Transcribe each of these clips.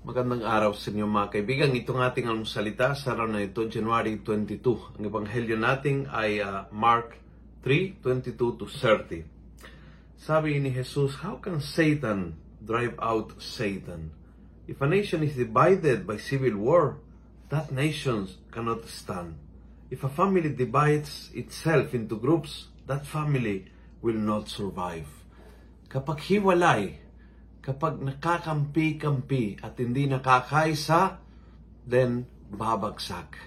Magandang araw sa inyo mga kaibigan. Itong ating almusalita sa araw na ito, January 22. Ang ebanghelyo natin ay ah, Mark 3, 22 to 30. Sabi ni Jesus, How can Satan drive out Satan? If a nation is divided by civil war, that nation cannot stand. If a family divides itself into groups, that family will not survive. Kapag hiwalay, kapag nakakampi-kampi at hindi nakakaisa, then babagsak.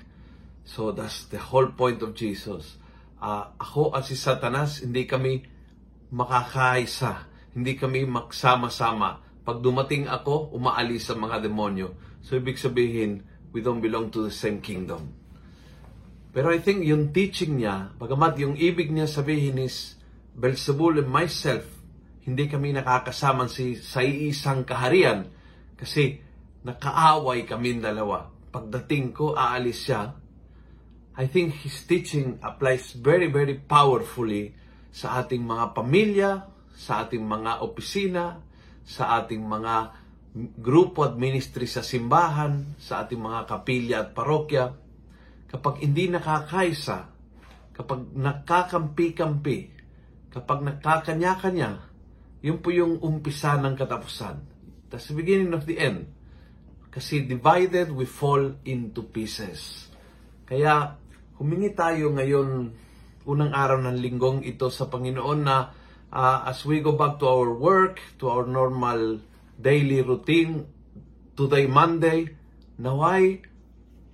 So that's the whole point of Jesus. Ah, ako at si Satanas, hindi kami makakaisa. Hindi kami magsama-sama. Pag dumating ako, umaalis sa mga demonyo. So ibig sabihin, we don't belong to the same kingdom. Pero I think yung teaching niya, bagamat yung ibig niya sabihin is, Belzebul and myself, hindi kami nakakasama si, sa iisang kaharian kasi nakaaway kami dalawa. Pagdating ko, aalis siya. I think his teaching applies very, very powerfully sa ating mga pamilya, sa ating mga opisina, sa ating mga grupo at ministry sa simbahan, sa ating mga kapilya at parokya. Kapag hindi nakakaisa, kapag nakakampi-kampi, kapag nakakanya-kanya, yun po yung umpisa ng katapusan. That's the beginning of the end. Kasi divided, we fall into pieces. Kaya, humingi tayo ngayon, unang araw ng linggong ito sa Panginoon na ah, as we go back to our work, to our normal daily routine, today Monday, naway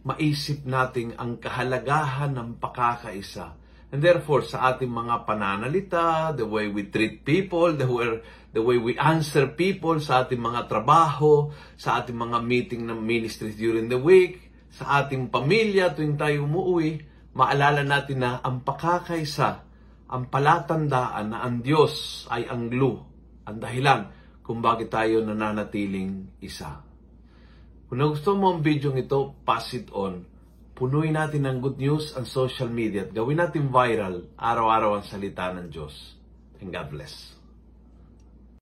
maisip natin ang kahalagahan ng pakakaisa. And therefore, sa ating mga pananalita, the way we treat people, the way, the way we answer people sa ating mga trabaho, sa ating mga meeting ng ministry during the week, sa ating pamilya tuwing tayo umuwi, maalala natin na ang pakakaisa, ang palatandaan na ang Diyos ay ang glue, ang dahilan kung bakit tayo nananatiling isa. Kung nagustuhan mo ang video ito, pass it on. Punuin natin ng good news ang social media at gawin natin viral araw-araw ang salita ng Diyos. And God bless.